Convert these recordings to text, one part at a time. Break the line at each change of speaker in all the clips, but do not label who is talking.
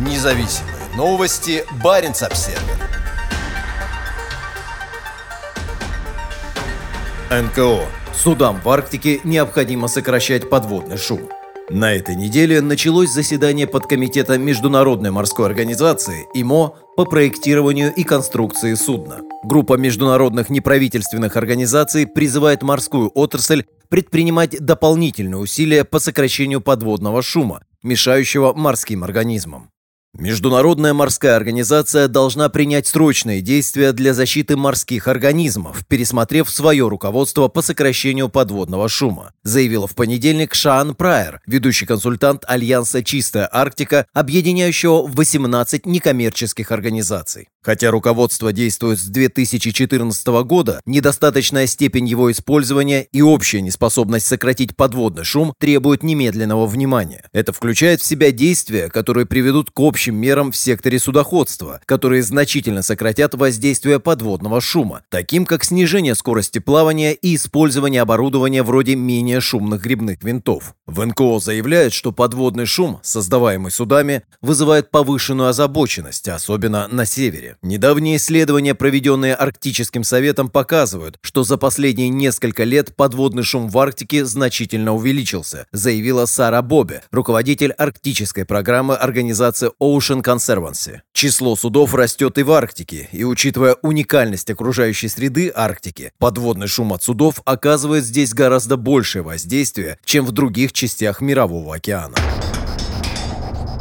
Независимые новости. Барин обсерва НКО. Судам в Арктике необходимо сокращать подводный шум. На этой неделе началось заседание подкомитета Международной морской организации ИМО по проектированию и конструкции судна. Группа международных неправительственных организаций призывает морскую отрасль предпринимать дополнительные усилия по сокращению подводного шума, мешающего морским организмам. Международная морская организация должна принять срочные действия для защиты морских организмов, пересмотрев свое руководство по сокращению подводного шума, заявила в понедельник Шаан Прайер, ведущий консультант Альянса «Чистая Арктика», объединяющего 18 некоммерческих организаций. Хотя руководство действует с 2014 года, недостаточная степень его использования и общая неспособность сократить подводный шум требуют немедленного внимания. Это включает в себя действия, которые приведут к общим мерам в секторе судоходства, которые значительно сократят воздействие подводного шума, таким как снижение скорости плавания и использование оборудования вроде менее шумных грибных винтов. В НКО заявляют, что подводный шум, создаваемый судами, вызывает повышенную озабоченность, особенно на севере. Недавние исследования, проведенные Арктическим советом, показывают, что за последние несколько лет подводный шум в Арктике значительно увеличился, заявила Сара Бобе, руководитель арктической программы организации Ocean Conservancy. Число судов растет и в Арктике, и учитывая уникальность окружающей среды Арктики, подводный шум от судов оказывает здесь гораздо большее воздействие, чем в других частях Мирового океана.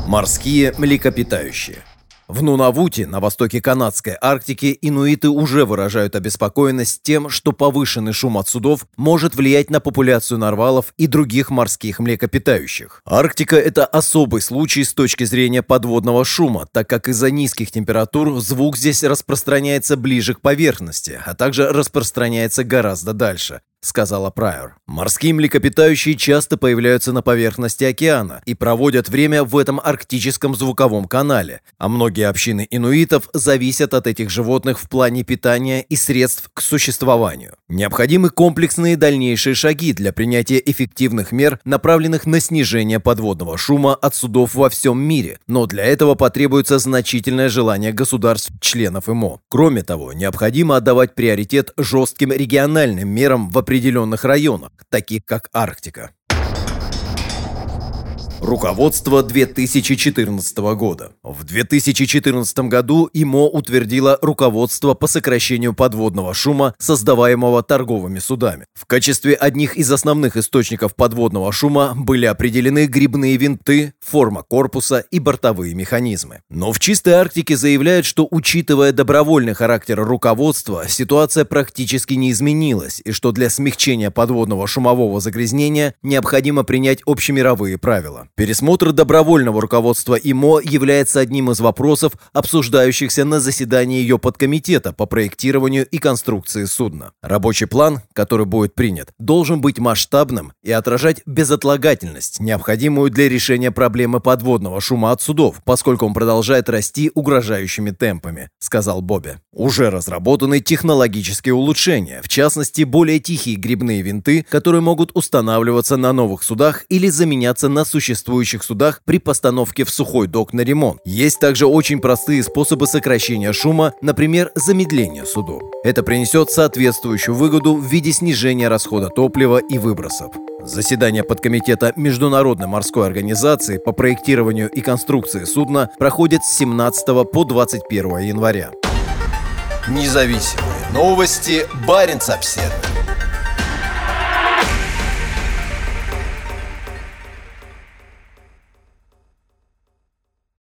Морские млекопитающие в Нунавуте, на востоке канадской Арктики, инуиты уже выражают обеспокоенность тем, что повышенный шум от судов может влиять на популяцию нарвалов и других морских млекопитающих. Арктика – это особый случай с точки зрения подводного шума, так как из-за низких температур звук здесь распространяется ближе к поверхности, а также распространяется гораздо дальше. — сказала Прайор. «Морские млекопитающие часто появляются на поверхности океана и проводят время в этом арктическом звуковом канале, а многие общины инуитов зависят от этих животных в плане питания и средств к существованию. Необходимы комплексные дальнейшие шаги для принятия эффективных мер, направленных на снижение подводного шума от судов во всем мире, но для этого потребуется значительное желание государств-членов ИМО. Кроме того, необходимо отдавать приоритет жестким региональным мерам в определенных районах, таких как Арктика. Руководство 2014 года. В 2014 году ИМО утвердило руководство по сокращению подводного шума, создаваемого торговыми судами. В качестве одних из основных источников подводного шума были определены грибные винты, форма корпуса и бортовые механизмы. Но в чистой Арктике заявляют, что учитывая добровольный характер руководства, ситуация практически не изменилась и что для смягчения подводного шумового загрязнения необходимо принять общемировые правила. Пересмотр добровольного руководства ИМО является одним из вопросов, обсуждающихся на заседании ее подкомитета по проектированию и конструкции судна. Рабочий план, который будет принят, должен быть масштабным и отражать безотлагательность, необходимую для решения проблемы подводного шума от судов, поскольку он продолжает расти угрожающими темпами, сказал Бобби. Уже разработаны технологические улучшения, в частности, более тихие грибные винты, которые могут устанавливаться на новых судах или заменяться на существующие существующих судах при постановке в сухой док на ремонт. Есть также очень простые способы сокращения шума, например, замедление судов. Это принесет соответствующую выгоду в виде снижения расхода топлива и выбросов. Заседание подкомитета Международной морской организации по проектированию и конструкции судна проходит с 17 по 21 января. Независимые новости. Барин обседный.